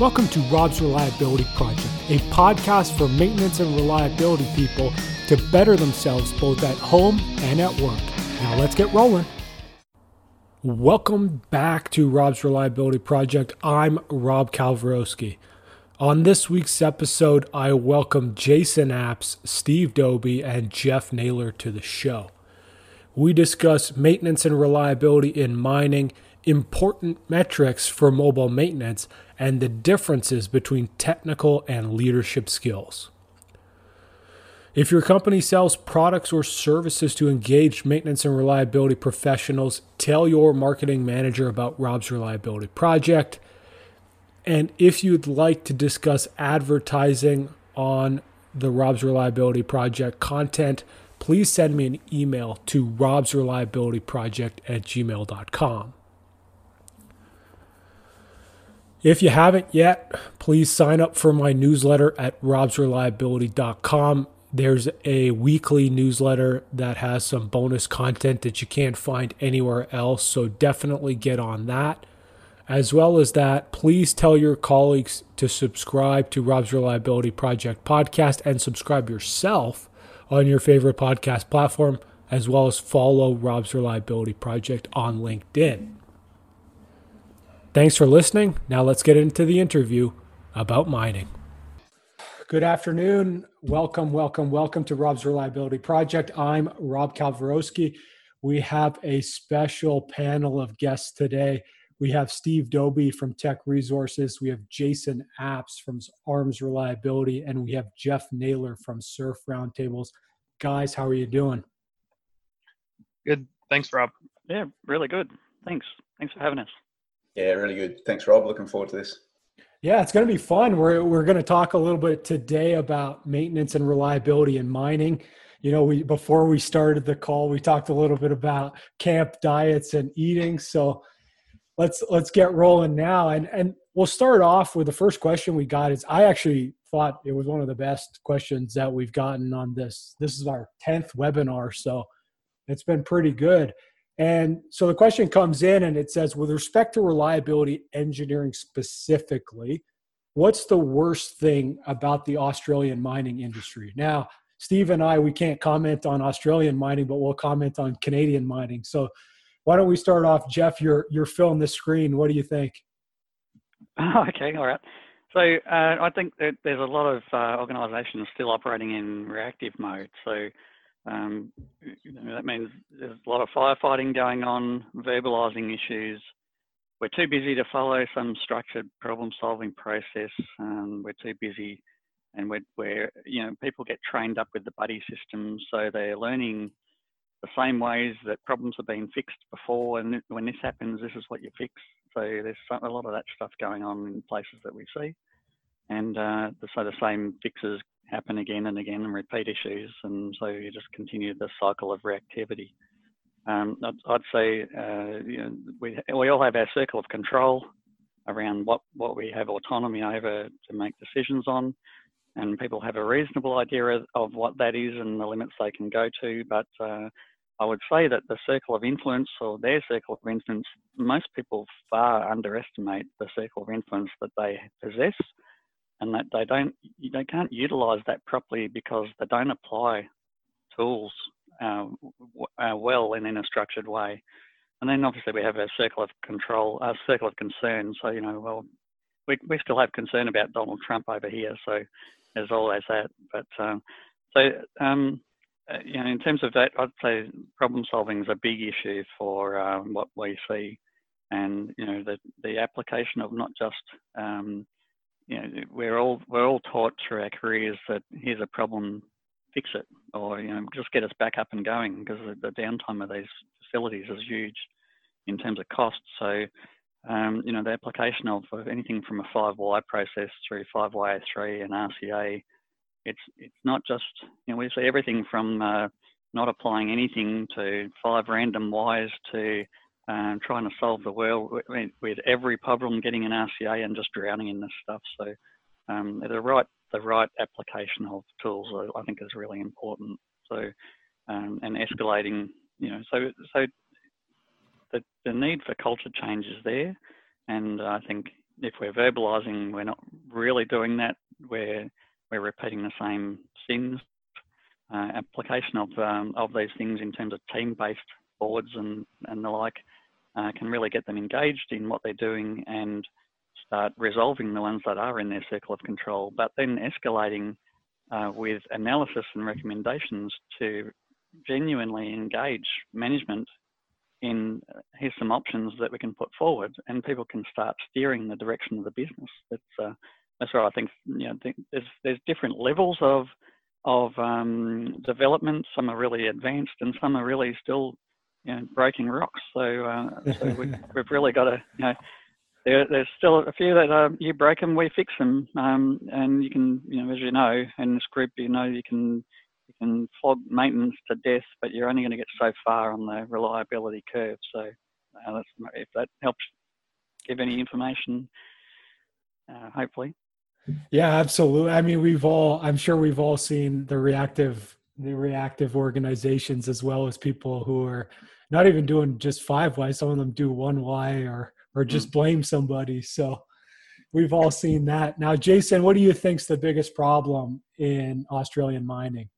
Welcome to Rob's Reliability Project, a podcast for maintenance and reliability people to better themselves both at home and at work. Now let's get rolling. Welcome back to Rob's Reliability Project. I'm Rob Kalwarowski. On this week's episode, I welcome Jason Apps, Steve Doby, and Jeff Naylor to the show. We discuss maintenance and reliability in mining, important metrics for mobile maintenance, and the differences between technical and leadership skills. If your company sells products or services to engaged maintenance and reliability professionals, tell your marketing manager about Rob's Reliability Project. And if you'd like to discuss advertising on the Rob's Reliability Project content, please send me an email to robsreliabilityproject at gmail.com. If you haven't yet, please sign up for my newsletter at robsreliability.com. There's a weekly newsletter that has some bonus content that you can't find anywhere else, so definitely get on that. As well as that, please tell your colleagues to subscribe to Rob's Reliability Project podcast and subscribe yourself on your favorite podcast platform, as well as follow Rob's Reliability Project on LinkedIn. Thanks for listening. Now let's get into the interview about mining. Good afternoon. Welcome, welcome, welcome to Rob's Reliability Project. I'm Rob Kalwarowski. We have a special panel of guests today. We have Steve Doby from Teck Resources. We have Jason Apps from Arms Reliability, and we have Jeff Naylor from SERF Roundtables. Guys, how are you doing? Good. Thanks, Rob. Yeah, really good. Thanks. Thanks for having us. Yeah, really good. Thanks, Rob. Looking forward to this. Yeah, it's going to be fun. We're we're going to talk a little bit today about maintenance and reliability in mining. You know, we before we started the call, we talked a little bit about camp diets and eating. So let's let's get rolling now. And and we'll start off with the first question we got. Is I actually thought it was one of the best questions that we've gotten on this. This is our tenth webinar, so it's been pretty good. And so the question comes in and it says, with respect to reliability engineering specifically, what's the worst thing about the Australian mining industry? Now, Steve and I, we can't comment on Australian mining, but we'll comment on Canadian mining. So why don't we start off, Jeff? You're you're filling the screen. What do you think? Okay, all right. So uh, I think that there's a lot of uh, organisations still operating in reactive mode. So um, you know, that means there's a lot of firefighting going on, verbalizing issues. We're too busy to follow some structured problem-solving process. Um, we're too busy, and we're, we're, you know, people get trained up with the buddy system, so they're learning the same ways that problems have been fixed before. And when this happens, this is what you fix. So there's a lot of that stuff going on in places that we see, and uh, so the same fixes happen again and again and repeat issues, and so you just continue the cycle of reactivity. Um, I'd, say uh, you know, we we all have our circle of control around what what we have autonomy over to make decisions on, and people have a reasonable idea of, of what that is and the limits they can go to. But uh, I would say that the circle of influence or their circle of influence, most people far underestimate the circle of influence that they possess and that they don't they can't utilize that properly because they don't apply tools uh, uh, well and in a structured way. And then obviously we have a circle of control, a circle of concern. So you know, well, we we still have concern about Donald Trump over here. So there's always that. But um, so um, uh, you know, in terms of that, I'd say problem solving is a big issue for um, what we see, and you know, the the application of not just um, you know, we're all we're all taught through our careers that here's a problem, fix it, or you know, just get us back up and going because the, the downtime of these facilities is huge in terms of cost. So, um, you know, the application of, anything from a 5Y process through 5YA3 and RCA, it's it's not just you know we see everything from uh, not applying anything to five random Ys to um, trying to solve the world with, with, every problem, getting an RCA and just drowning in this stuff. So um, the right the right application of tools, I think, is really important. So um, and escalating, you know, so so the the need for culture change is there, and I think if we're verbalizing, we're not really doing that. We're we're repeating the same sins. Uh, application of um, of these things in terms of team-based boards and and the like uh, can really get them engaged in what they're doing and start resolving the ones that are in their circle of control. But then escalating uh, with analysis and recommendations to genuinely engage management in uh, here's some options that we can put forward, and people can start steering the direction of the business. That's uh, that's where I think you know there's there's different levels of of um, development. Some are really advanced, and some are really still you know breaking rocks. So, uh, so we, have really got to you know. There, there's still a few that uh, you break them, we fix them, um, and you can, you know, as you know, in this group, you know, you can you can flog maintenance to death, but you're only going to get so far on the reliability curve. So uh, if that helps give any information, uh, hopefully. Yeah, absolutely. I mean, we've all, I'm sure we've all seen the reactive, the reactive organizations as well as people who are not even doing just five why. Some of them do one why or, or just mm. blame somebody. So we've all seen that. Now, Jason, what do you think's the biggest problem in Australian mining?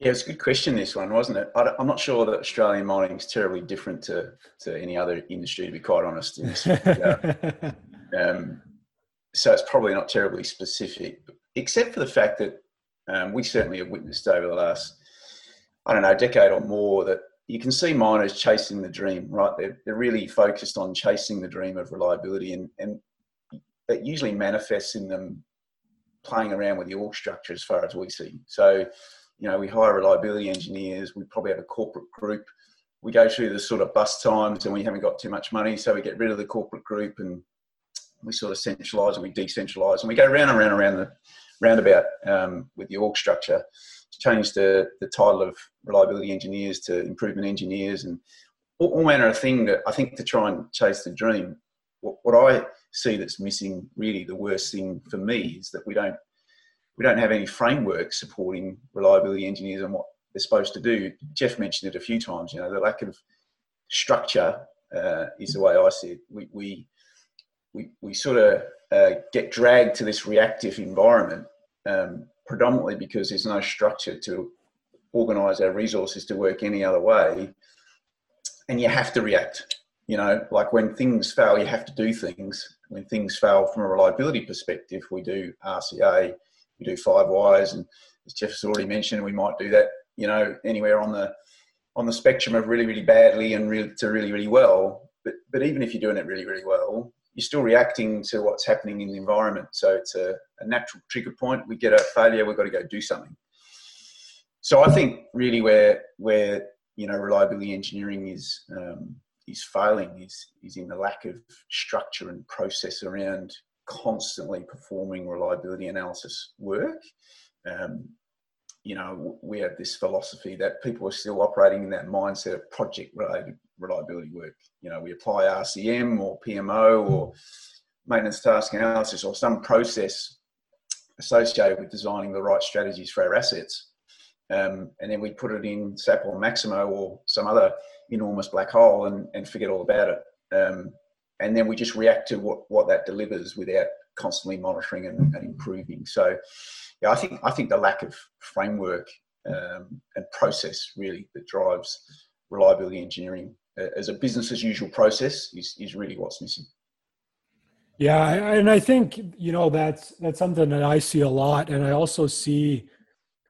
Yeah, it's a good question, this one, wasn't it? I am not sure that Australian mining is terribly different to, to any other industry, to be quite honest. um, so it's probably not terribly specific, except for the fact that um, we certainly have witnessed over the last, I don't know, decade or more that you can see miners chasing the dream, right? They're, they're really focused on chasing the dream of reliability, and, and that usually manifests in them playing around with the org structure as far as we see. So, you know, we hire reliability engineers. We probably have a corporate group. We go through the sort of bust times, and we haven't got too much money, so we get rid of the corporate group and we sort of centralise and we decentralise, and we go round and round and around the roundabout um, with the org structure. Change the the title of reliability engineers to improvement engineers, and all, all manner of thing that I think to try and chase the dream. What, what I see that's missing, really, the worst thing for me is that we don't we don't have any framework supporting reliability engineers and what they're supposed to do. Jeff mentioned it a few times. You know, the lack of structure uh, is the way I see it. We we we, we sort of uh, get dragged to this reactive environment, um, predominantly because there's no structure to organise our resources to work any other way, and you have to react. You know, like when things fail, you have to do things. When things fail from a reliability perspective, we do RCA we do five whys, and as Jeff has already mentioned, we might do that. You know, anywhere on the on the spectrum of really really badly and really, to really really well. But but even if you're doing it really really well, you're still reacting to what's happening in the environment. So it's a, a natural trigger point. We get a failure, we've got to go do something. So I think really where where you know reliability engineering is um, is failing is is in the lack of structure and process around constantly performing reliability analysis work. Um, you know, we have this philosophy that people are still operating in that mindset of project related reliability work. You know, we apply RCM or PMO or maintenance task analysis or some process associated with designing the right strategies for our assets. Um, and then we put it in SAP or Maximo or some other enormous black hole and, and forget all about it. Um, and then we just react to what, what that delivers without constantly monitoring and, and improving. So, yeah, I think I think the lack of framework um, and process really that drives reliability engineering as a business as usual process is is really what's missing. Yeah, and I think you know that's that's something that I see a lot, and I also see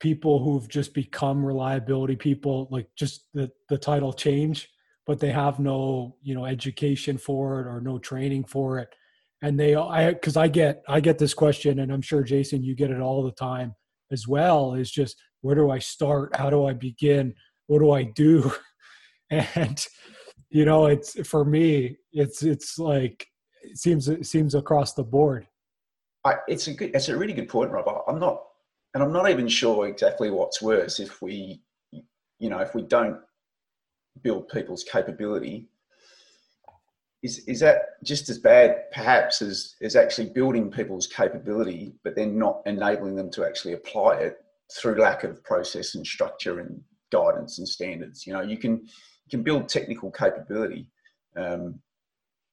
people who've just become reliability people, like just the the title change but they have no you know education for it or no training for it. And they i because i get i get this question and i'm sure jason you get it all the time as well is just where do i start? How do i begin? What do i do? And you know it's for me it's it's like it seems it seems across the board. I, it's a good it's a really good point rob i'm not and i'm not even sure exactly what's worse if we you know if we don't build people's capability is is that just as bad perhaps as as actually building people's capability but then not enabling them to actually apply it through lack of process and structure and guidance and standards? You know you can you can build technical capability um,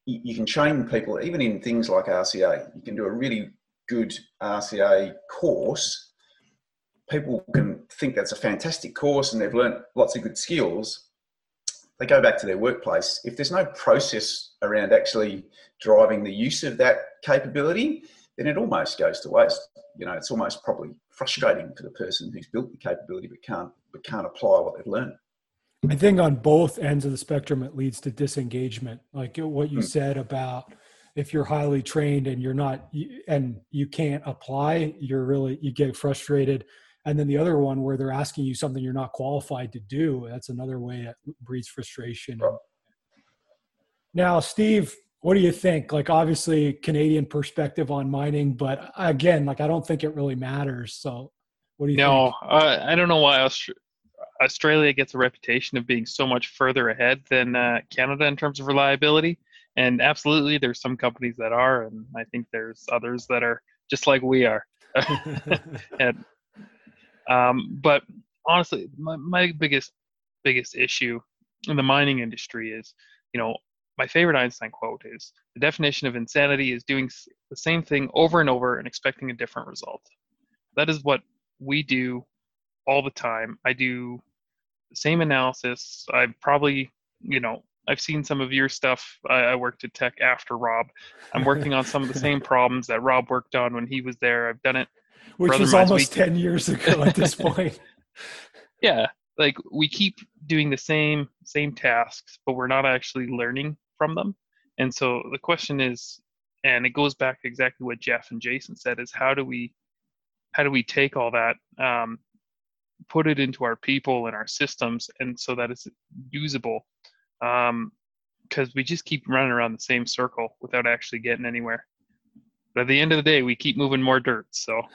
you, you can train people even in things like RCA. You can do a really good RCA course. People can think that's a fantastic course and they've learned lots of good skills. They go back to their workplace. If there's no process around actually driving the use of that capability, then it almost goes to waste. You know, it's almost probably frustrating for the person who's built the capability but can't but can't apply what they've learned. I think on both ends of the spectrum, it leads to disengagement. Like what you mm. said about if you're highly trained and you're not, and you can't apply, you're really, you get frustrated. And then the other one where they're asking you something you're not qualified to do, that's another way it breeds frustration. Now, Steve, what do you think? Like, obviously, Canadian perspective on mining, but again, like, I don't think it really matters. So, what do you no, think? No, uh, I don't know why Aust- Australia gets a reputation of being so much further ahead than uh, Canada in terms of reliability. And absolutely, there's some companies that are, and I think there's others that are just like we are. and, um, but honestly, my, my biggest biggest issue in the mining industry is, you know, my favorite Einstein quote is the definition of insanity is doing the same thing over and over and expecting a different result. That is what we do all the time. I do the same analysis. I probably, you know, I've seen some of your stuff. I, I worked at Teck after Rob. I'm working on some of the same problems that Rob worked on when he was there. I've done it. Which was almost 10 years ago at this point. yeah. Like we keep doing the same same tasks, but we're not actually learning from them. And so the question is, and it goes back exactly what Jeff and Jason said, is how do we how do we take all that um, put it into our people and our systems and so that it's usable because um, we just keep running around the same circle without actually getting anywhere. But at the end of the day we keep moving more dirt so.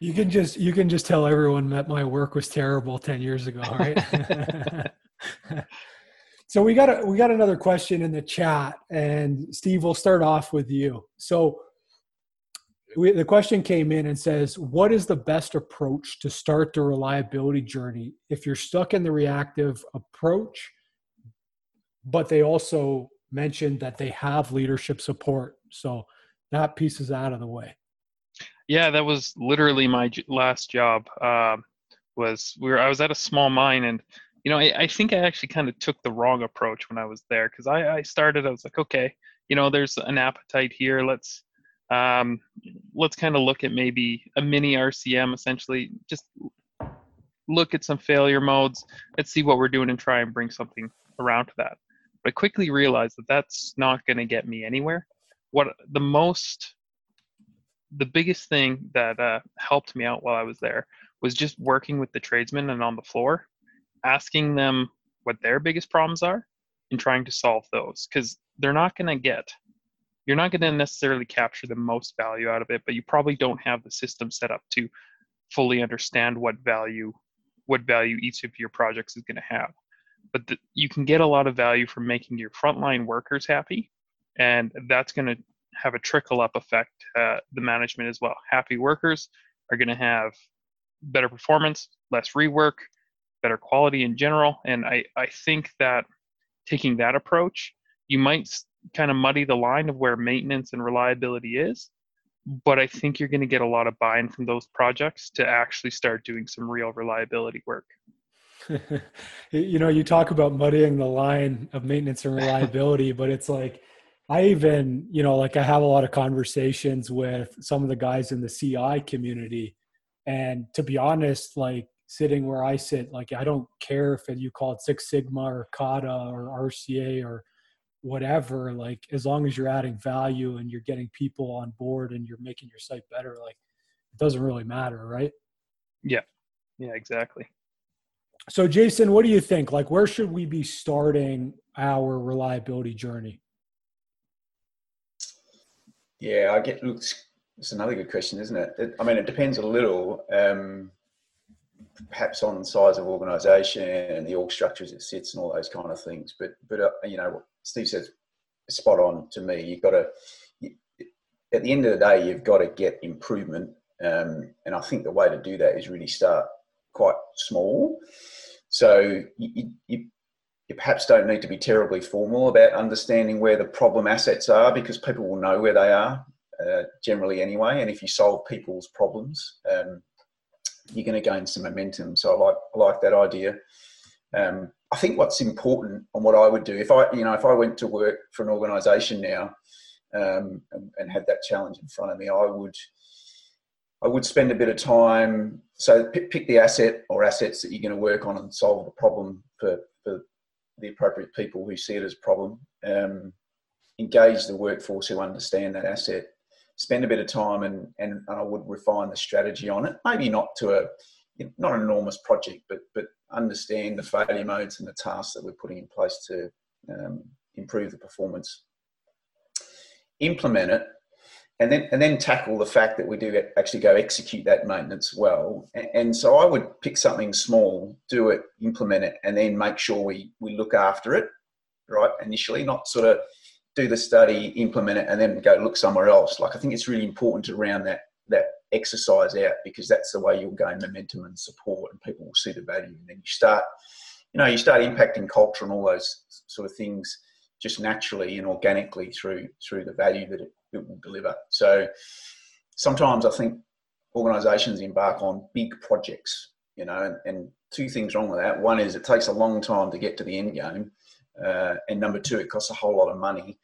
You can just you can just tell everyone that my work was terrible 10 years ago right? So we got a, we got another question in the chat and steve we'll start off with you. So we, the question came in and says, What is the best approach to start the reliability journey if you're stuck in the reactive approach? But they also mentioned that they have leadership support. So that piece is out of the way. Yeah, that was literally my last job. Uh, was we were I was at a small mine and you know I, I think I actually kind of took the wrong approach when I was there because I, I started I was like okay you know there's an appetite here let's um, let's kind of look at maybe a mini RCM essentially. Just look at some failure modes. Let's see what we're doing and try and bring something around to that. But I quickly realized that that's not going to get me anywhere. What the most, the biggest thing that uh, helped me out while I was there was just working with the tradesmen and on the floor, asking them what their biggest problems are and trying to solve those because they're not going to get you're not going to necessarily capture the most value out of it but you probably don't have the system set up to fully understand what value what value each of your projects is going to have. But the, you can get a lot of value from making your frontline workers happy and that's going to have a trickle up effect uh, the management as well. Happy workers are going to have better performance less rework better quality in general and i, I think that taking that approach you might kind of muddy the line of where maintenance and reliability is. But I think you're going to get a lot of buy in from those projects to actually start doing some real reliability work. you know, you talk about muddying the line of maintenance and reliability, but it's like, I even, you know, like I have a lot of conversations with some of the guys in the CI community. And to be honest, like sitting where I sit, like I don't care if you call it Six Sigma or Kata or RCA or whatever like as long as you're adding value and you're getting people on board and you're making your site better like it doesn't really matter right? Yeah. Yeah exactly. So jason what do you think? Like where should we be starting our reliability journey? Yeah i get looks it's another good question isn't it, it i mean it depends a little um perhaps on the size of organization and the org structures it sits and all those kind of things but but uh, you know Steve says spot on to me. You've got to, at the end of the day, you've got to get improvement. Um, and I think the way to do that is really start quite small. So you, you, you perhaps don't need to be terribly formal about understanding where the problem assets are because people will know where they are uh, generally anyway. And if you solve people's problems, um, you're going to gain some momentum. So I like I like that idea. Um, I think what's important and what I would do if I you know if I went to work for an organisation now um, and, and, had that challenge in front of me, I would I would spend a bit of time. So pick, pick the asset or assets that you're going to work on and solve the problem for, for the appropriate people who see it as a problem. Um, engage the workforce who understand that asset. Spend a bit of time and, and, and I would refine the strategy on it. Maybe not to a not an enormous project, but but understand the failure modes and the tasks that we're putting in place to um, improve the performance. Implement it and then and then tackle the fact that we do actually go execute that maintenance well. And, and, so I would pick something small, do it, implement it, and then make sure we we look after it, right? Initially, not sort of do the study, implement it, and then go look somewhere else. Like I think it's really important to round that that exercise out because that's the way you'll gain momentum and support, and people will see the value. And then you start, you know, you start impacting culture and all those sort of things just naturally and organically through through the value that it, it will deliver. So sometimes I think organisations embark on big projects, you know, and, and, two things wrong with that. One is it takes a long time to get to the end game, uh, and number two, it costs a whole lot of money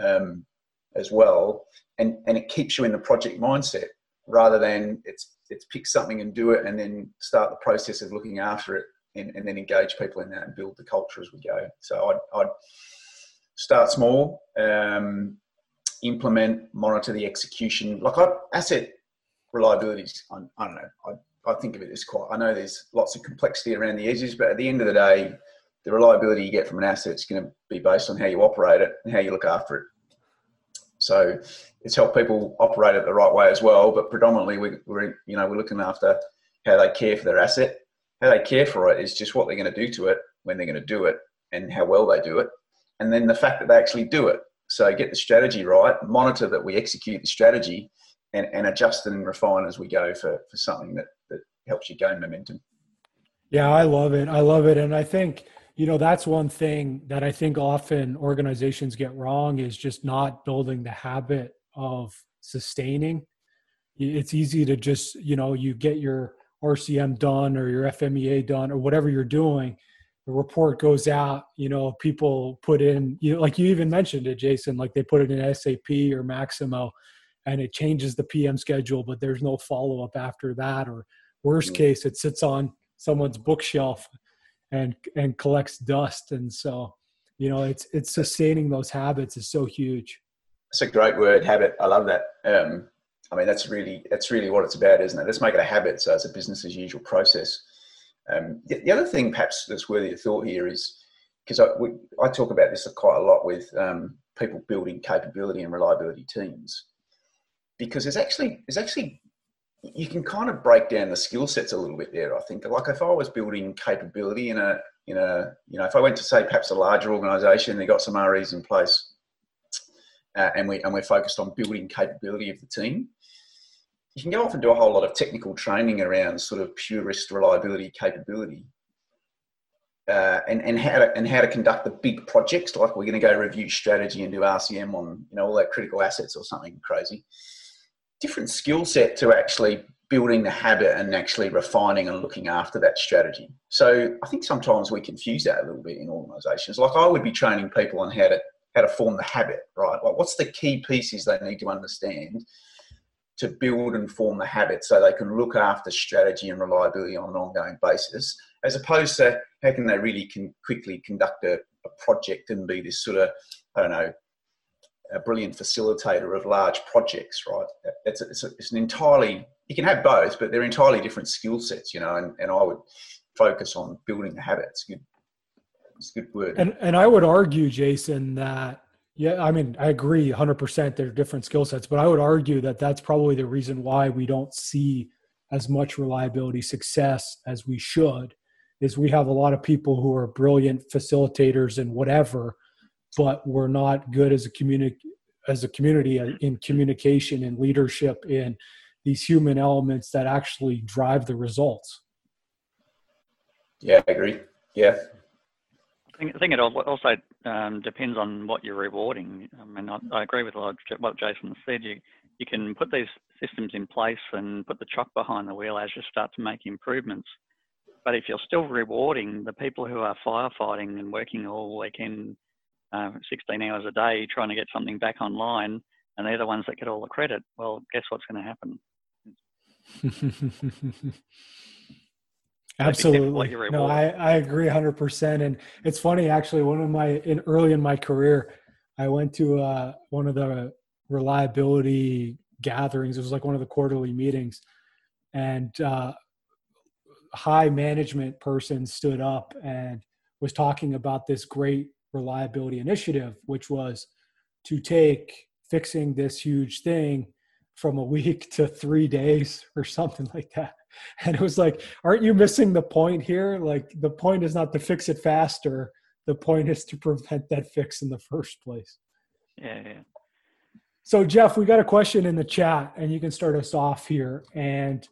um, as well, and and it keeps you in the project mindset rather than it's it's pick something and do it, and then start the process of looking after it, and, and then engage people in that and build the culture as we go. So I'd, I'd start small. Um, implement, monitor the execution. Like I, asset reliability, I, I don't know. I, I think of it as quite. I know there's lots of complexity around the edges, but at the end of the day, the reliability you get from an asset is going to be based on how you operate it and how you look after it. So it's helped people operate it the right way as well. But predominantly, we, we're you know we're looking after how they care for their asset. How they care for it is just what they're going to do to it when they're going to do it and how well they do it, and then the fact that they actually do it so get the strategy right, monitor that we execute the strategy, and, and adjust and refine as we go for, for something that, that helps you gain momentum. Yeah, I love it. I love it. And I think, you know, that's one thing that I think often organizations get wrong is just not building the habit of sustaining. It's easy to just, you know, you get your RCM done or your FMEA done or whatever you're doing the report goes out, you know, people put in, you know, like you even mentioned it, Jason, like they put it in SAP or Maximo and it changes the PM schedule, but there's no follow up after that. Or worst mm-hmm. case, it sits on someone's bookshelf and and collects dust. And so, you know, it's it's sustaining those habits is so huge. It's a great word, habit. I love that. Um, I mean, that's really that's really what it's about, isn't it? Let's make it a habit, so it's a business as usual process. Um, the, the, other thing, perhaps, that's worthy of thought here is because I, we, I talk about this quite a lot with um, people building capability and reliability teams, because there's actually there's actually you can kind of break down the skill sets a little bit there. I think, like if I was building capability in a in a you know if I went to say perhaps a larger organisation, they got some REs in place, uh, and we and we're focused on building capability of the team you can go off and do a whole lot of technical training around sort of purist reliability capability uh, and, and how to, and how to conduct the big projects like we're going to go review strategy and do RCM on you know all that critical assets or something crazy. Different skill set to actually building the habit and actually refining and looking after that strategy. So I think sometimes we confuse that a little bit in organisations. Like I would be training people on how to how to form the habit, right? Like what's the key pieces they need to understand to build and form the habit so they can look after strategy and reliability on an ongoing basis, as opposed to how can they really can quickly conduct a, a project and be this sort of, I don't know, a brilliant facilitator of large projects, right? It's, a, it's, a, it's, an entirely, you can have both, but they're entirely different skill sets, you know, and, and I would focus on building the habits. Good, it's a good word. And, and I would argue, Jason, that yeah, I mean, I agree 100% they're different skill sets, but I would argue that that's probably the reason why we don't see as much reliability success as we should is we have a lot of people who are brilliant facilitators and whatever, but we're not good as a community as a community in communication and leadership in these human elements that actually drive the results. Yeah, I agree. Yeah. I think it also um, depends on what you're rewarding. I mean, I, I agree with a lot of what Jason said. You you can put these systems in place and put the truck behind the wheel as you start to make improvements. But if you're still rewarding the people who are firefighting and working all weekend, uh, 16 hours a day, trying to get something back online, and they're the ones that get all the credit, well, guess what's going to happen? Absolutely. No, I, I agree 100%. And it's funny, actually, one of my, in early in my career, I went to uh, one of the reliability gatherings. It was like one of the quarterly meetings. And uh, high management person stood up and was talking about this great reliability initiative, which was to take fixing this huge thing from a week to three days or something like that. And it was like, aren't you missing the point here? Like, the point is not to fix it faster, the point is to prevent that fix in the first place. Yeah. yeah. So, Jeff, we got a question in the chat, and you can start us off here. And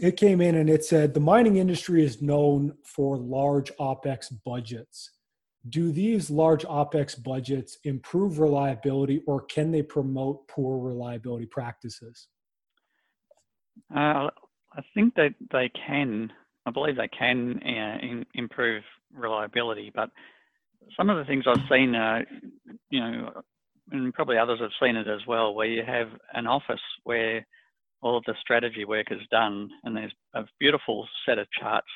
it came in and it said the mining industry is known for large OPEX budgets. Do these large OPEX budgets improve reliability or can they promote poor reliability practices? Uh, I think that they can. I believe they can uh, in, improve reliability, but some of the things I've seen, uh, you know, and probably others have seen it as well, where you have an office where all of the strategy work is done, and there's a beautiful set of charts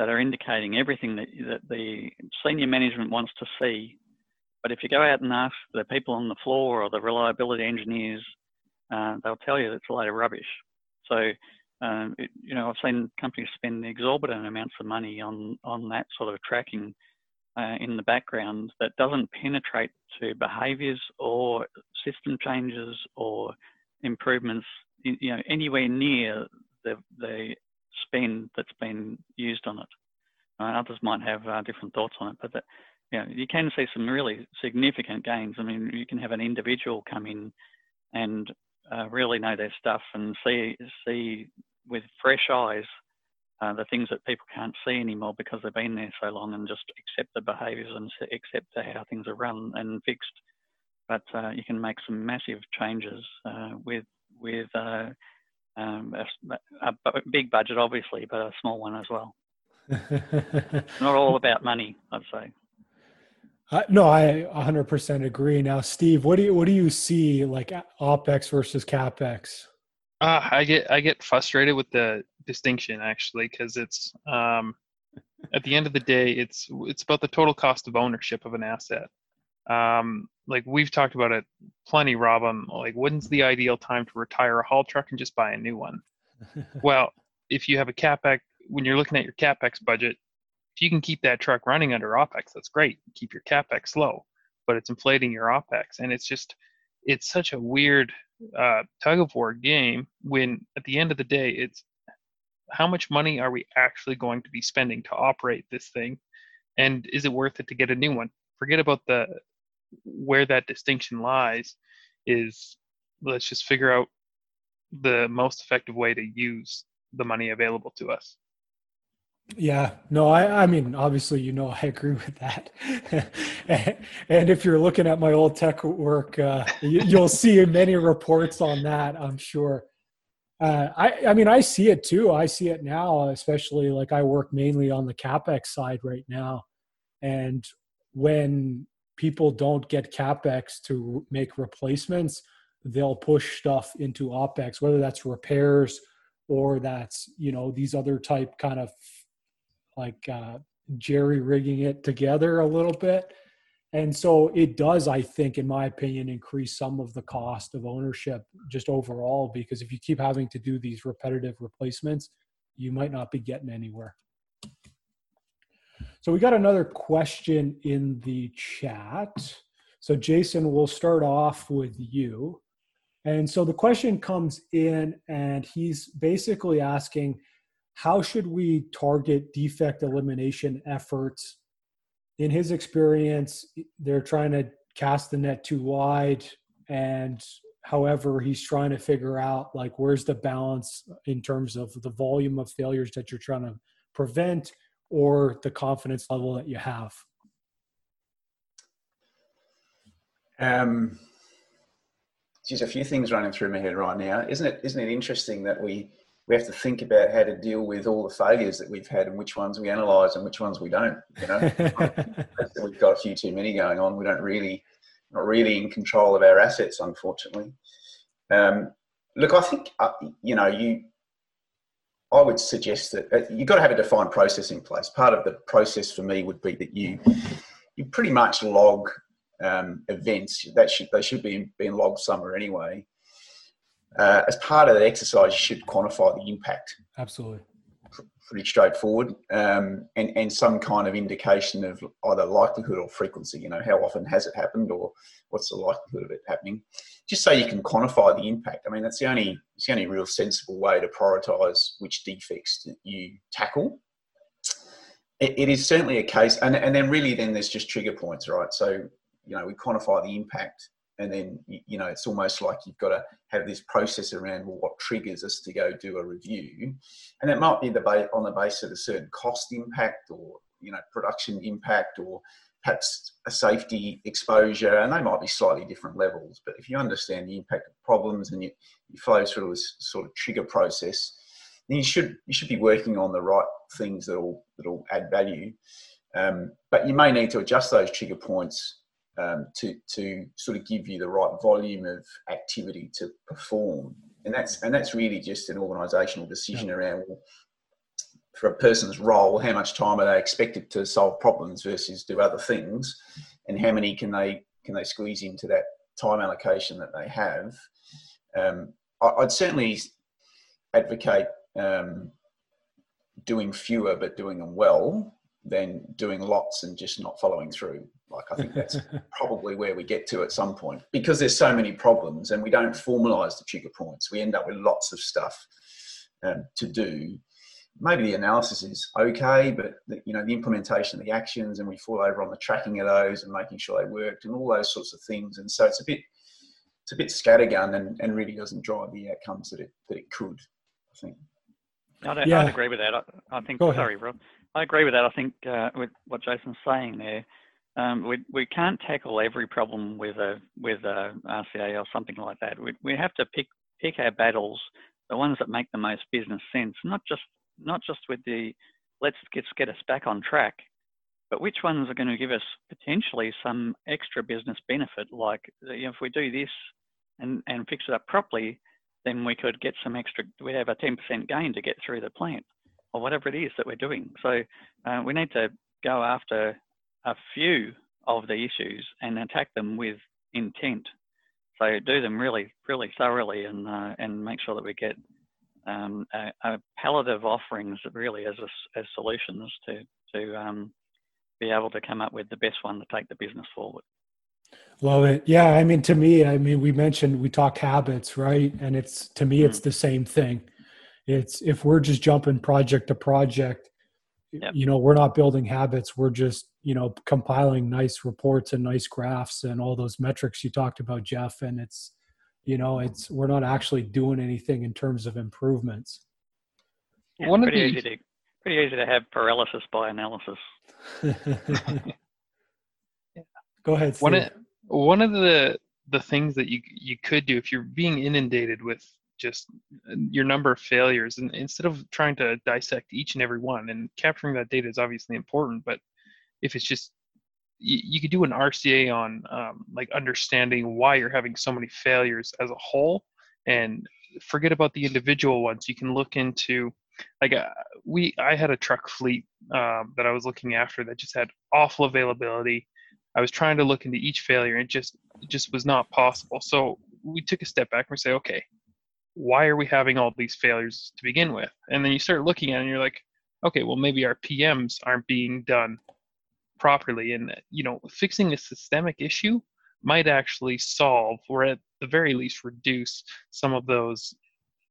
that are indicating everything that, that the senior management wants to see. But if you go out and ask the people on the floor or the reliability engineers, uh, they'll tell you it's a load of rubbish. So, um, it, you know, I've seen companies spend exorbitant amounts of money on on that sort of tracking uh, in the background that doesn't penetrate to behaviours or system changes or improvements you know anywhere near the the spend that's been used on it. Uh, others might have uh, different thoughts on it, but that, you know, you can see some really significant gains. I mean, you can have an individual come in and uh, really know their stuff and see see with fresh eyes uh, the things that people can't see anymore because they've been there so long and just accept the behaviours and accept how things are run and fixed. But uh, you can make some massive changes uh, with with um, a, a, big budget, obviously, but a small one as well. Not all about money, I'd say. Uh, no, I 100% agree. Now, Steve, what do you what do you see like opex versus capex? Uh, I get I get frustrated with the distinction actually because it's um, at the end of the day it's it's about the total cost of ownership of an asset um, like we've talked about it plenty, Rob. On like, when's the ideal time to retire a haul truck and just buy a new one? well, if you have a capex, when you're looking at your capex budget, if you can keep that truck running under opex, that's great. Keep your capex low, but it's inflating your opex, and it's just it's such a weird uh, tug of war game. When at the end of the day, it's how much money are we actually going to be spending to operate this thing, and is it worth it to get a new one? Forget about the where that distinction lies is let's just figure out the most effective way to use the money available to us. Yeah, no, I, I mean, obviously, you know, I agree with that. and if you're looking at my old Teck work, uh, you, will see many reports on that, I'm sure. Uh, I, I mean, I see it too. I see it now, especially like I work mainly on the capex side right now. And when people don't get capex to make replacements, they'll push stuff into opex, whether that's repairs or that's you know these other type kind of like uh, jerry rigging it together a little bit. And so it does, I think, in my opinion, increase some of the cost of ownership just overall, because if you keep having to do these repetitive replacements, you might not be getting anywhere. So we got another question in the chat. So Jason, we'll start off with you. And so the question comes in, and he's basically asking, how should we target defect elimination efforts? In his experience, they're trying to cast the net too wide, and however, he's trying to figure out like where's the balance in terms of the volume of failures that you're trying to prevent or the confidence level that you have? Um, there's a few things running through my head right now. Isn't it? Isn't it interesting that we we have to think about how to deal with all the failures that we've had and which ones we analyse and which ones we don't. You know, we've got a few too many going on. We don't really, not really in control of our assets, unfortunately. Um, look, I think uh, you know you. I would suggest that uh, you've got to have a defined process in place. Part of the process for me would be that you you pretty much log um, events that should they should be being logged somewhere anyway uh, as part of that exercise, you should quantify the impact. Absolutely. Pretty straightforward, um, and and some kind of indication of either likelihood or frequency. You know, how often has it happened, or what's the likelihood of it happening? Just so you can quantify the impact. I mean, that's the only it's the only real sensible way to prioritise which defects that you tackle. It, it is certainly a case, and and then really then there's just trigger points, right? So you know we quantify the impact and then you know it's almost like you've got to have this process around well, what triggers us to go do a review and it might be the on the basis of a certain cost impact or you know production impact or perhaps a safety exposure and they might be slightly different levels but if you understand the impact of problems and you, you flow through this sort of trigger process then you should you should be working on the right things that will that will add value um, but you may need to adjust those trigger points um, to to sort of give you the right volume of activity to perform, and that's and that's really just an organisational decision yeah. around for a person's role, how much time are they expected to solve problems versus do other things, and how many can they can they squeeze into that time allocation that they have. Um, I, would certainly advocate um, doing fewer but doing them well than doing lots and just not following through. Like I think that's probably where we get to at some point because there's so many problems and we don't formalize the trigger points. We end up with lots of stuff um, to do. Maybe the analysis is okay, but the, you know the implementation of the actions and we fall over on the tracking of those and making sure they worked and all those sorts of things. And so it's a bit it's a bit scattergun and, and really doesn't drive the outcomes that it that it could. I think. I'd, yeah. I'd agree with that. I, I think. Sorry, Rob. I agree with that. I think uh, with what Jason's saying there, um, we we can't tackle every problem with a with a RCA or something like that. We we have to pick pick our battles, the ones that make the most business sense, not just not just with the let's get get us back on track, but which ones are going to give us potentially some extra business benefit. Like you know, if we do this and and fix it up properly, then we could get some extra. We have a 10% gain to get through the plant or whatever it is that we're doing. So uh, we need to go after a few of the issues and attack them with intent. So do them really, really thoroughly and uh, and make sure that we get um, a, a, palette of offerings really as a, as solutions to to um, be able to come up with the best one to take the business forward. Love it. Yeah, I mean, to me, I mean, we mentioned we talk habits, right? And it's to me, mm. it's the same thing. It's if we're just jumping project to project, yep. you know, we're not building habits. We're just, you know, compiling nice reports and nice graphs and all those metrics you talked about, Jeff. And it's, you know, it's we're not actually doing anything in terms of improvements. Yeah, One pretty of the, easy to pretty easy to have paralysis by analysis. Go ahead. Steve. One of one of the the things that you you could do if you're being inundated with just your number of failures and instead of trying to dissect each and every one and capturing that data is obviously important but if it's just you, could do an rca on um, like understanding why you're having so many failures as a whole and forget about the individual ones. You can look into like uh, we i had a truck fleet um, that i was looking after that just had awful availability. I was trying to look into each failure and it just it just was not possible. So we took a step back and we say okay why are we having all these failures to begin with? And then you start looking at it and you're like, okay, well, maybe our PMs aren't being done properly. And, you know, fixing a systemic issue might actually solve or at the very least reduce some of those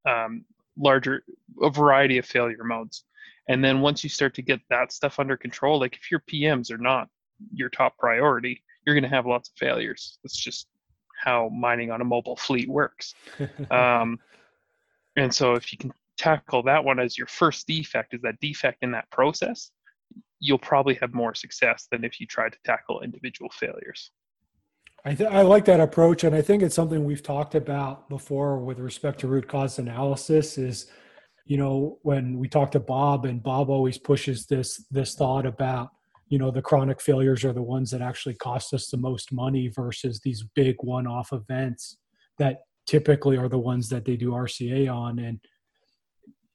um, larger, a variety of failure modes. And then once you start to get that stuff under control, like if your PMs are not your top priority, you're going to have lots of failures. That's just how mining on a mobile fleet works. um, and so if you can tackle that one as your first defect, is that defect in that process, you'll probably have more success than if you try to tackle individual failures. I, th- I like that approach, and I think it's something we've talked about before with respect to root cause analysis. Is you know when we talk to Bob, and Bob always pushes this this thought about you know the chronic failures are the ones that actually cost us the most money versus these big one-off events that typically are the ones that they do RCA on, and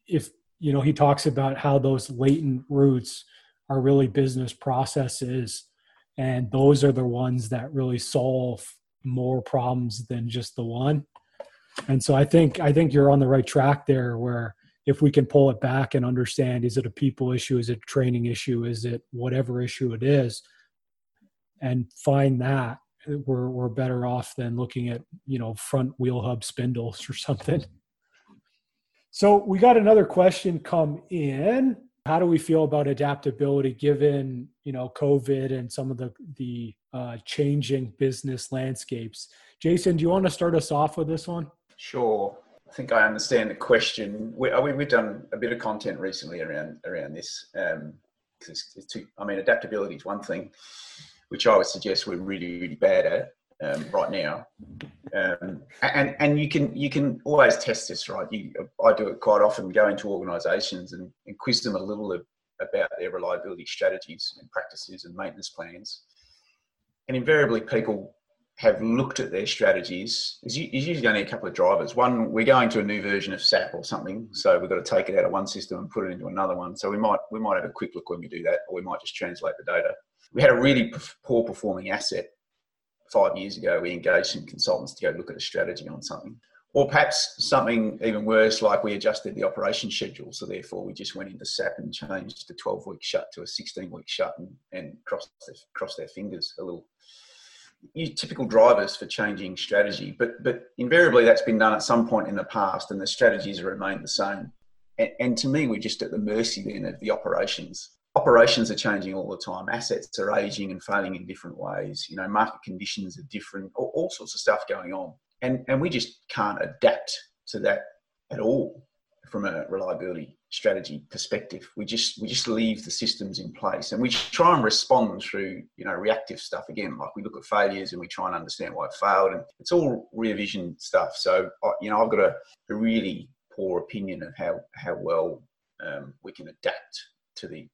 if you know he talks about how those latent roots are really business processes. And those are the ones that really solve more problems than just the one. And so i think i think you're on the right track there where if we can pull it back and understand is it a people issue? Is it a training issue? Is it whatever issue it is? And find that we're we're better off than looking at you know front wheel hub spindles or something. So we got another question come in how do we feel about adaptability given you know covid and some of the the uh, changing business landscapes? Jason do you want to start us off with this one? Sure. I think i understand the question. We've done a bit of content recently around around this um, because i mean adaptability is one thing which i would suggest we're really really bad at um, right now. Um, and and you can you can always test this, right? You, I do it quite often. Go into organisations and, and, quiz them a little about their reliability strategies and practices and maintenance plans. And invariably, people have looked at their strategies. There's usually only a couple of drivers. One, we're going to a new version of SAP or something, so we've got to take it out of one system and put it into another one. So we might we might have a quick look when we do that, or we might just translate the data. We had a really poor performing asset five years ago, we engaged some consultants to go look at a strategy on something. Or perhaps something even worse, like we adjusted the operation schedule. So therefore, we just went into SAP and changed the 12 week shut to a 16 week shut and, and crossed, their, crossed their fingers a little. You, typical drivers for changing strategy, but but invariably that's been done at some point in the past, and the strategies remain the same. And, and to me, we're just at the mercy then of the operations operations are changing all the time. Assets are aging and failing in different ways. You know, market conditions are different. All, all, sorts of stuff going on, and and we just can't adapt to that at all from a reliability strategy perspective. We just we just leave the systems in place, and we try and respond through you know reactive stuff again. Like we look at failures and we try and understand why it failed, and it's all rear vision stuff. So you know, I've got a, a really poor opinion of how how well um, we can adapt to the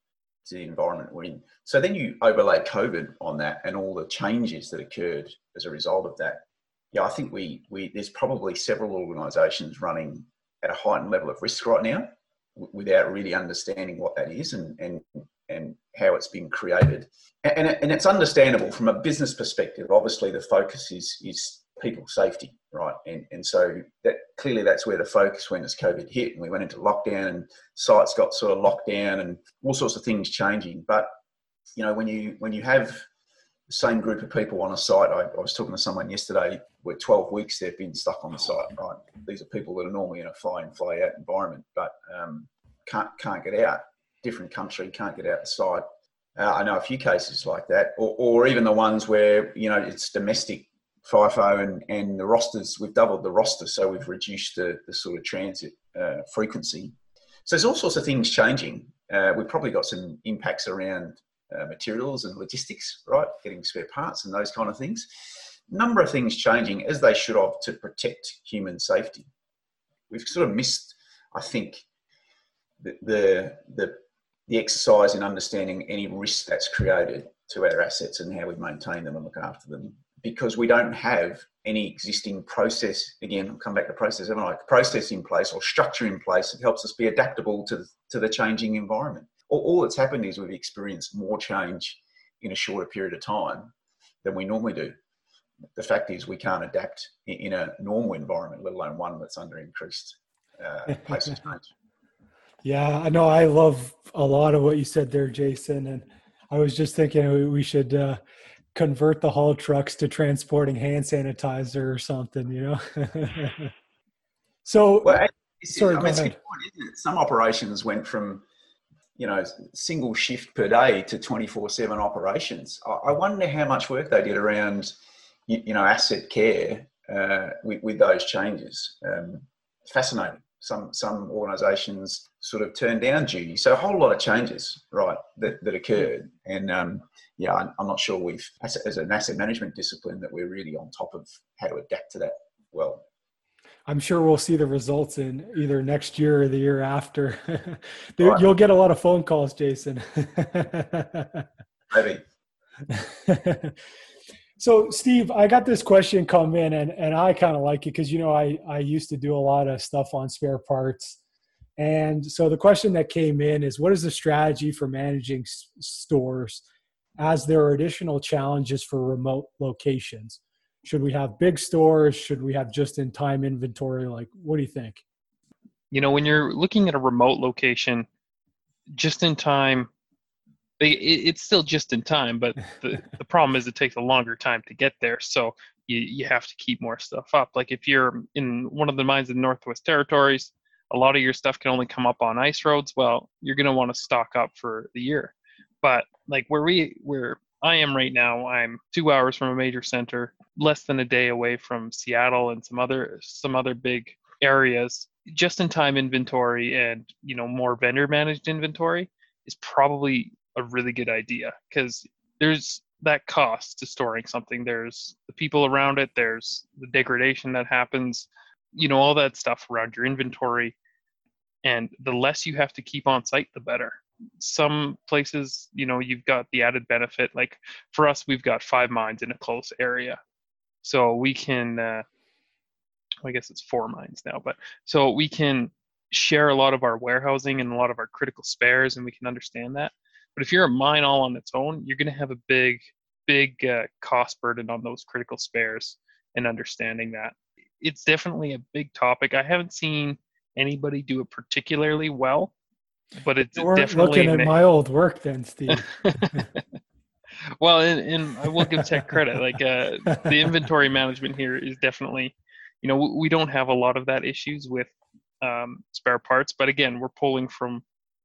the environment we're in. So then you overlay COVID on that and all the changes that occurred as a result of that. Yeah, I think we we there's probably several organisations running at a heightened level of risk right now without really understanding what that is and and and how it's been created. And, and it's understandable from a business perspective. Obviously, the focus is is people safety, right? And and so that clearly that's where the focus went as COVID hit, and we went into lockdown, and sites got sort of locked down, and all sorts of things changing. But you know, when you when you have the same group of people on a site, I, I was talking to someone yesterday where 12 weeks they've been stuck on the site, right? These are people that are normally in a fly in, fly out environment, but um, can't can't get out. Different country, can't get out the site. Uh, I know a few cases like that, or, or even the ones where you know it's domestic FIFO and, and the rosters, we've doubled the roster, so we've reduced the, the sort of transit uh, frequency. So there's all sorts of things changing. Uh, we've probably got some impacts around uh, materials and logistics, right? Getting spare parts and those kind of things. Number of things changing as they should have to protect human safety. We've sort of missed, I think, the the the, the exercise in understanding any risk that's created to our assets and how we maintain them and look after them because we don't have any existing process. Again, I'll come back to process, haven't I? Process in place or structure in place that helps us be adaptable to, to the changing environment. All, all that's happened is we've experienced more change in a shorter period of time than we normally do. The fact is, we can't adapt in, in a normal environment, let alone one that's under increased uh, pace of change. Yeah, I know. I love a lot of what you said there, Jason. And I was just thinking we should uh, convert the haul trucks to transporting hand sanitizer or something, you know. so, well, sorry, I mean, point, Some operations went from you know single shift per day to 24/7 operations. I wonder how much work they did around you know asset care uh, with, with, those changes. Um, fascinating. Some some organisations sort of turned down duty. So a whole lot of changes, right, that, that occurred. And um, yeah, I'm, I'm, not sure we've, as, as, an asset management discipline, that we're really on top of how to adapt to that well. I'm sure we'll see the results in either next year or the year after. right. You'll get a lot of phone calls, Jason. Maybe. so, Steve, I got this question come in, and, and I kind of like it because, you know, I, I used to do a lot of stuff on spare parts. And so the question that came in is what is the strategy for managing s- stores as there are additional challenges for remote locations? Should we have big stores? Should we have just in time inventory? Like, what do you think? You know, when you're looking at a remote location, just in time, it's still just in time, but the, the problem is it takes a longer time to get there. So you, you have to keep more stuff up. Like if you're in one of the mines in the Northwest Territories, a lot of your stuff can only come up on ice roads. Well, you're going to want to stock up for the year. But like where we, where I am right now, I'm two hours from a major center, less than a day away from Seattle and some other some other big areas. Just in time inventory and you know more vendor managed inventory is probably a really good idea because there's that cost to storing something. There's the people around it. There's the degradation that happens. You know all that stuff around your inventory, and the less you have to keep on site, the better some places you know you've got the added benefit like for us we've got five mines in a close area so we can uh, i guess it's four mines now but so we can share a lot of our warehousing and a lot of our critical spares and we can understand that but if you're a mine all on its own you're going to have a big big uh, cost burden on those critical spares and understanding that it's definitely a big topic i haven't seen anybody do it particularly well but it's We're definitely looking at my old work then, Steve. well, and, and I will give Teck credit. Like uh, the inventory management here is definitely, you know, we don't have a lot of that issues with um, spare parts. But again, we're pulling from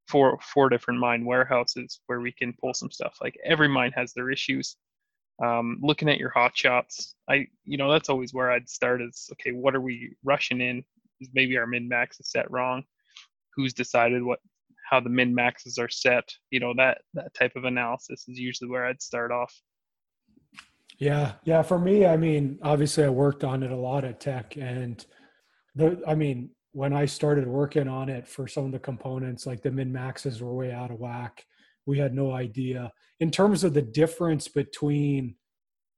four four different mine warehouses where we can pull some stuff. Like every mine has their issues. Um, looking at your hot shots, I you know that's always where I'd start. Is okay, what are we rushing in? Is maybe our min max is set wrong? Who's decided what how the min maxes are set you know that that type of analysis is usually where i'd start off yeah yeah for me i mean obviously i worked on it a lot at Teck and the i mean when i started working on it for some of the components like the min maxes were way out of whack. We had no idea. In terms of the difference between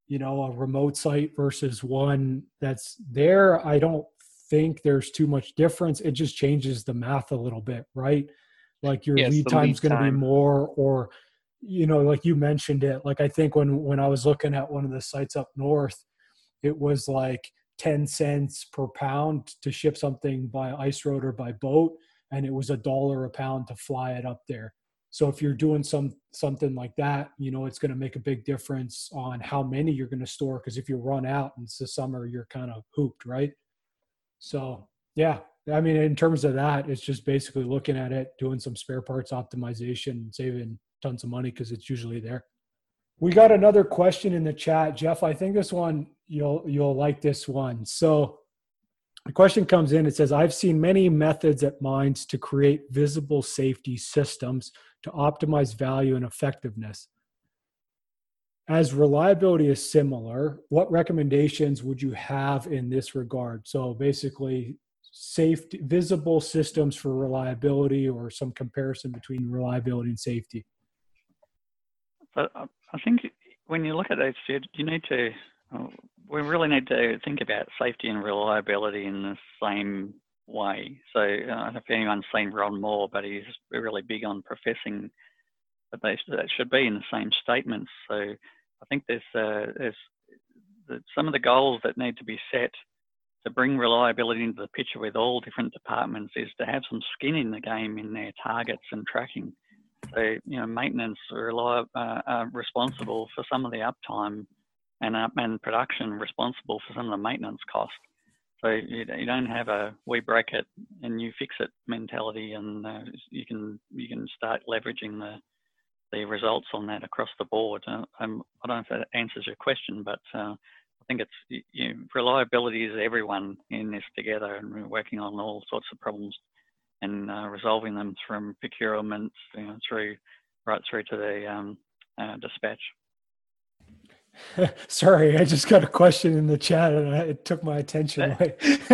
you know a remote site versus one that's there i don't think there's too much difference. It just changes the math a little bit right? Like your yes, lead time's going to be more or you know like you mentioned it like i think when when i was looking at one of the sites up north it was like 10 cents per pound to ship something by ice road or by boat and it was a dollar a pound to fly it up there so if you're doing some something like that you know it's going to make a big difference on how many you're going to store because if you run out and it's the summer you're kind of hooped right so yeah I mean, in terms of that, it's just basically looking at it, doing some spare parts optimization, saving tons of money because it's usually there. We got another question in the chat, Jeff. I think this one you'll you'll like this one. So the question comes in. It says, "I've seen many methods at mines to create visible safety systems to optimize value and effectiveness. As reliability is similar, what recommendations would you have in this regard?" So basically, safety visible systems for reliability or some comparison between reliability and safety uh, i think when you look at those you need to uh, we really need to think about safety and reliability in the same way so uh, i don't know if anyone's seen ron moore but he's really big on professing that they that should be in the same statements so i think there's uh, there's the, some of the goals that need to be set to bring reliability into the picture with all different departments is to have some skin in the game in their targets and tracking. So, you know, maintenance are, uh, are responsible for some of the uptime and, up and production responsible for some of the maintenance costs. So you, you don't have a we break it and you fix it mentality, and uh, you can you can start leveraging the the results on that across the board. Uh, I don't know if that answers your question, but uh, think it's you reliability is everyone in this together, and we're working on all sorts of problems and uh, resolving them from procurement you know, through right through to the um, uh, dispatch. Sorry, I just got a question in the chat and it took my attention away.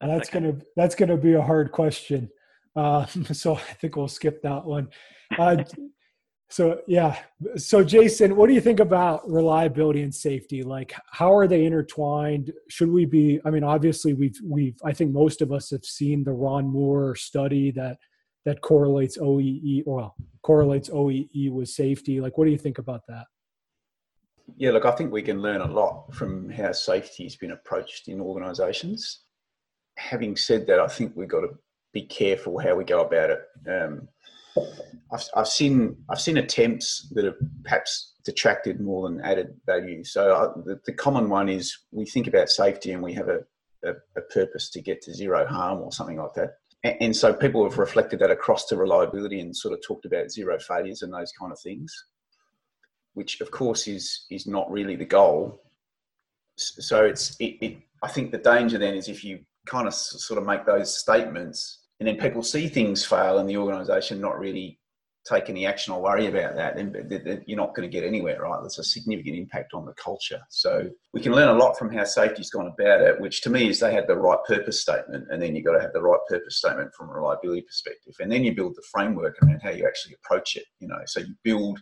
that's okay. gonna that's gonna be a hard question, uh, so I think we'll skip that one. So yeah, so Jason, what do you think about reliability and safety? Like, how are they intertwined? Should we be? I mean, obviously, we've we've I think most of us have seen the Ron Moore study that that correlates OEE well correlates OEE with safety. Like, what do you think about that? Yeah, look, I think we can learn a lot from how safety has been approached in organisations. Having said that, I think we've got to be careful how we go about it. Um, I've, I've seen I've seen attempts that have perhaps detracted more than added value. So I, uh, the, the, common one is we think about safety and we have a, a, a purpose to get to zero harm or something like that. And, and so people have reflected that across to reliability and sort of talked about zero failures and those kind of things which of course is is not really the goal. So it's it, it, I think the danger then is if you kind of sort of make those statements and then people see things fail and the organisation not really take any action or worry about that, then you're not going to get anywhere, right? There's a significant impact on the culture. So we can learn a lot from how safety's gone about it, which to me is they had the right purpose statement, and then you've got to have the right purpose statement from a reliability perspective, and then you build the framework around how you actually approach it. You know, so you build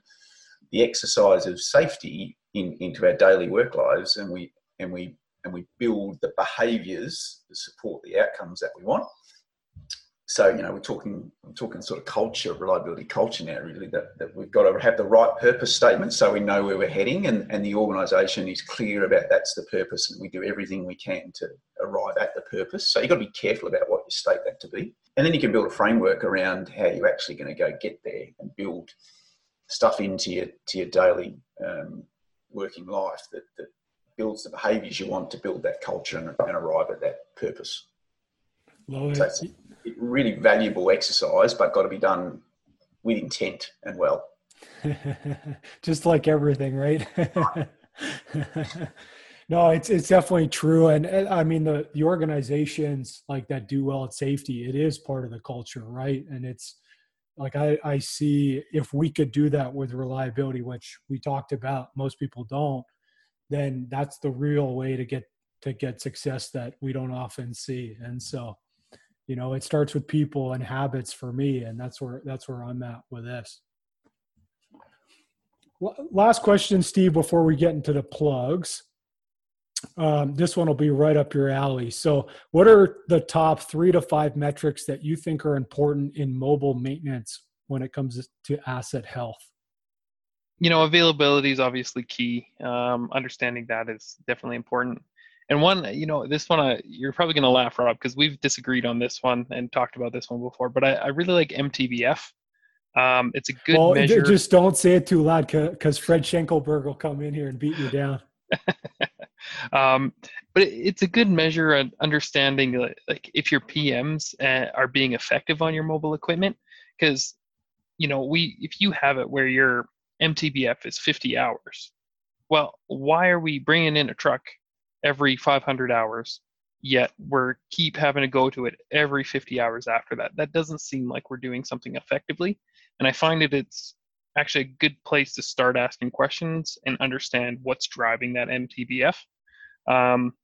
the exercise of safety in, into our daily work lives and we and we and we build the behaviors that support the outcomes that we want so you know we're talking I'm talking sort of culture reliability culture now really that, that we've got to have the right purpose statement so we know where we're heading and, and the organization is clear about that's the purpose and we do everything we can to arrive at the purpose. So you've got to be careful about what you state that to be. And then you can build a framework around how you're actually going to go get there and build stuff into your to your daily um, working life that, that builds the behaviours you want to build that culture and, and arrive at that purpose. so it's a really valuable exercise, but got to be done with intent and well. Just like everything, right? no, it's it's definitely true, and, and I mean the the organizations like that do well at safety. It is part of the culture, right? And it's like I, I see if we could do that with reliability which we talked about most people don't then that's the real way to get to get success that we don't often see and so you know it starts with people and habits for me and that's where that's where i'm at with this last question steve before we get into the plugs um, this one will be right up your alley. So, what are the top three to five metrics that you think are important in mobile maintenance when it comes to asset health? You know, availability is obviously key. Um, understanding that is definitely important. And one, you know, this one, uh, you're probably going to laugh, Rob, because we've disagreed on this one and talked about this one before. But I, I really like MTBF. Um, it's a good well, measure. Just don't say it too loud, because Fred Schenkelberg will come in here and beat you down. um, but it's a good measure of understanding like if your PMs uh, are being effective on your mobile equipment. Because you know we if you have it where your MTBF is 50 hours, well, why are we bringing in a truck every 500 hours? Yet we're keep having to go to it every 50 hours after that. That doesn't seem like we're doing something effectively. And I find that it's actually a good place to start asking questions and understand what's driving that MTBF. Um,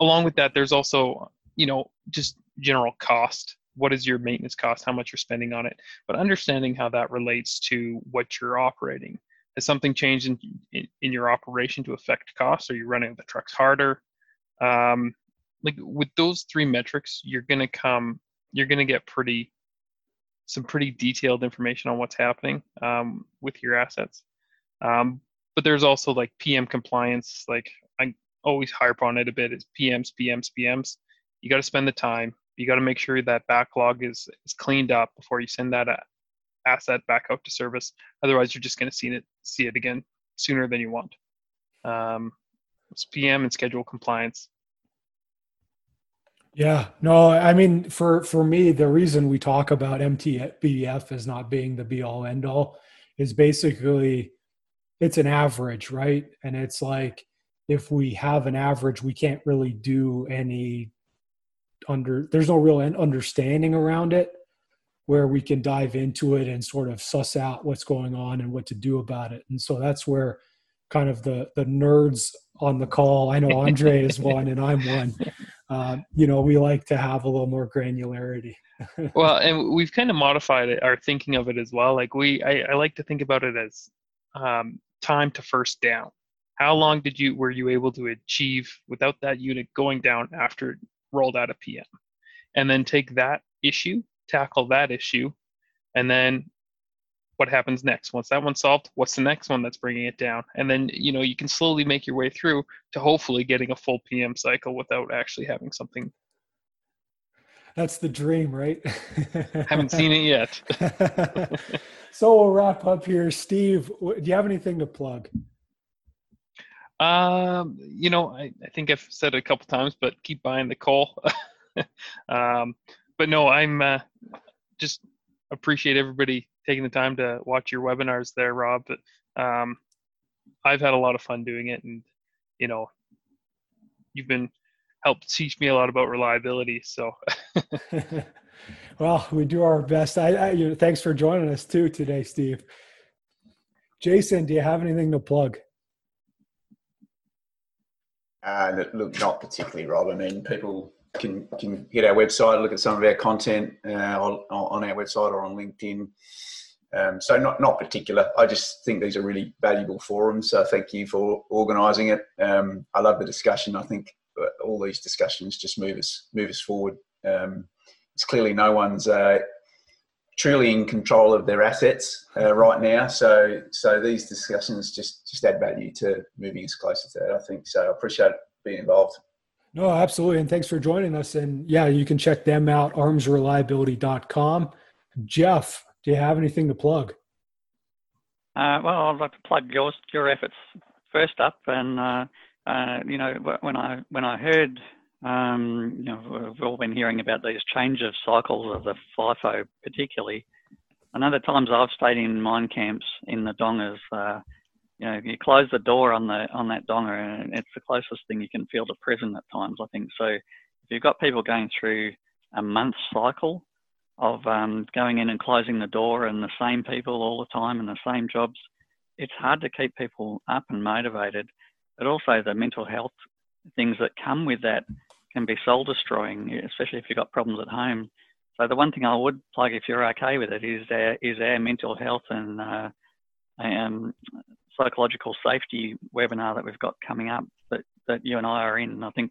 along with that, there's also, you know, just general cost. What is your maintenance cost? How much you're spending on it? But understanding how that relates to what you're operating. Has something changed in, in, in your operation to affect costs? Are you running the trucks harder? Um, like with those three metrics, you're gonna come, you're gonna get pretty some pretty detailed information on what's happening um, with your assets. Um, but there's also like PM compliance. Like I always harp on it a bit. Is PMs, PMs, PMs. You got to spend the time. You got to make sure that backlog is is cleaned up before you send that uh, asset back out to service. Otherwise, you're just going to see it see it again sooner than you want. Um, PM and schedule compliance. Yeah, no, I mean, for for me, the reason we talk about MTBF as not being the be all end all is basically it's an average, right? And it's like if we have an average, we can't really do any under there's no real understanding around it where we can dive into it and sort of suss out what's going on and what to do about it. And so that's where kind of the the nerds on the call. I know Andre is one, and I'm one. Uh, you know, we like to have a little more granularity. well, and we've kind of modified it, our thinking of it as well. Like we, I, I like to think about it as um, time to first down. How long did you were you able to achieve without that unit going down after it rolled out a PM, and then take that issue, tackle that issue, and then what happens next? Once that one's solved what's the next one that's bringing it down? And then you know you can slowly make your way through to hopefully getting a full pm cycle without actually having something. That's the dream right? Haven't seen it yet. So we'll wrap up here. Steve do you have anything to plug? Um you know i, I think i've said it a couple times but keep buying the coal. Um but no i'm uh, just appreciate everybody taking the time to watch your webinars there, Rob. But um, I've had a lot of fun doing it, and you know, you've been helped teach me a lot about reliability. So, well, we do our best. I, I you know, thanks for joining us too today, Steve. Jason, do you have anything to plug? Uh, look, not particularly, Rob. I mean, people can can hit our website, look at some of our content uh, on, on our website or on LinkedIn. Um, so not not particular. I just think these are really valuable forums. So thank you for organising it. Um, I love the discussion. I think all these discussions just move us move us forward. Um, it's clearly no one's uh, truly in control of their assets uh, right now. So so these discussions just just add value to moving us closer to that. I think so. I appreciate being involved. No, absolutely. And thanks for joining us. And yeah, you can check them out, armsreliability.com. Jeff, do you have anything to plug? Uh, well, I'd like to plug your your efforts first up, and uh, uh, you know when I when I heard, um, you know, we've all been hearing about these change of cycles of the FIFO, particularly. Know the times I've stayed in mine camps in the dongas, uh, you know, you close the door on the on that donga, and it's the closest thing you can feel to prison at times. I think so. If you've got people going through a month cycle, of um, going in and closing the door and the same people all the time and the same jobs, it's hard to keep people up and motivated. But also the mental health things that come with that can be soul destroying, especially if you've got problems at home. So the one thing I would plug, if you're okay with it, is our, is our mental health and uh, um, psychological safety webinar that we've got coming up that, that you and I are in. I think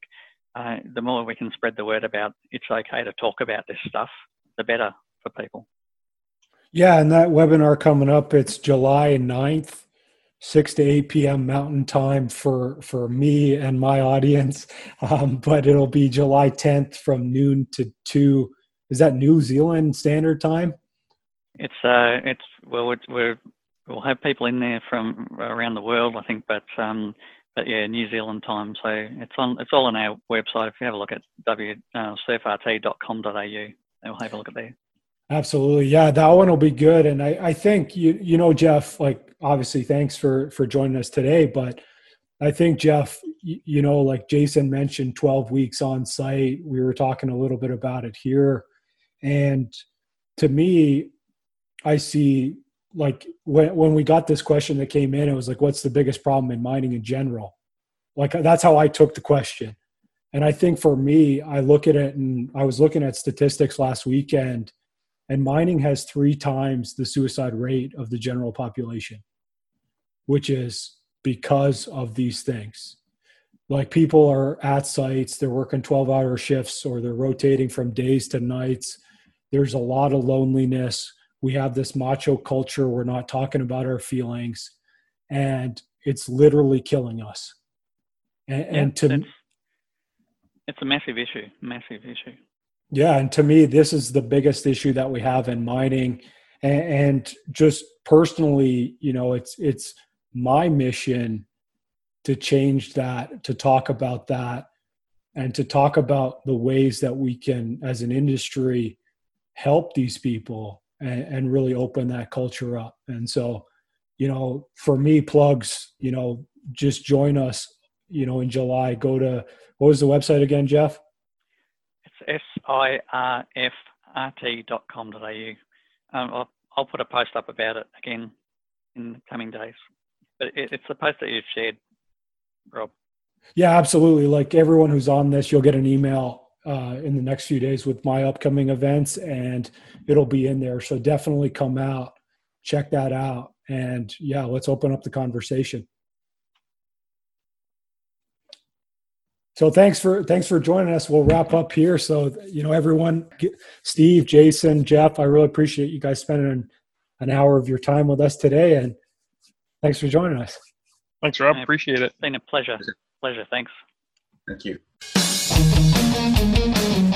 uh, the more we can spread the word about it's okay to talk about this stuff, the better for people. Yeah, and that webinar coming up, it's July 9th, 6 to 8 p.m. Mountain Time for, for me and my audience. Um, but it'll be July 10th from noon to 2. Is that New Zealand Standard Time? It's, uh, it's, well, it's, we're, we'll have people in there from around the world, I think, but, um, but yeah, New Zealand time. So it's on, it's all on our website. If you have a look at wsurfrt.com.au we'll have a look at that. Absolutely. Yeah, that one will be good. And I, I think you you know, Jeff, like obviously thanks for for joining us today. But I think Jeff, you, you know, like Jason mentioned 12 weeks on site. We were talking a little bit about it here. And to me, I see like when when we got this question that came in, it was like, what's the biggest problem in mining in general? Like that's how I took the question. And I think for me, I look at it and I was looking at statistics last weekend, and mining has three times the suicide rate of the general population, which is because of these things. Like people are at sites, they're working 12 hour shifts or they're rotating from days to nights. There's a lot of loneliness. We have this macho culture. We're not talking about our feelings, and it's literally killing us. And, yeah, and to it's a massive issue, massive issue. Yeah, and to me, this is the biggest issue that we have in mining, and, and just personally, you know, it's it's my mission to change that, to talk about that, and to talk about the ways that we can, as an industry, help these people and, and really open that culture up. And so, you know, for me, plugs, you know, just join us, you know, in July. Go to what was the website again, Jeff? It's sirft.com.au. Um, I'll, I'll put a post up about it again in the coming days. But it, it's the post that you've shared, Rob. Yeah, absolutely. Like everyone who's on this, you'll get an email uh, in the next few days with my upcoming events, and it'll be in there. So definitely come out, check that out, and yeah, let's open up the conversation. So thanks for thanks for joining us. We'll wrap up here. So you know, everyone, Steve, Jason, Jeff, I really appreciate you guys spending an hour of your time with us today, and thanks for joining us. Thanks, Rob. Appreciate it. It's been a pleasure. Pleasure. Thanks. Thank you.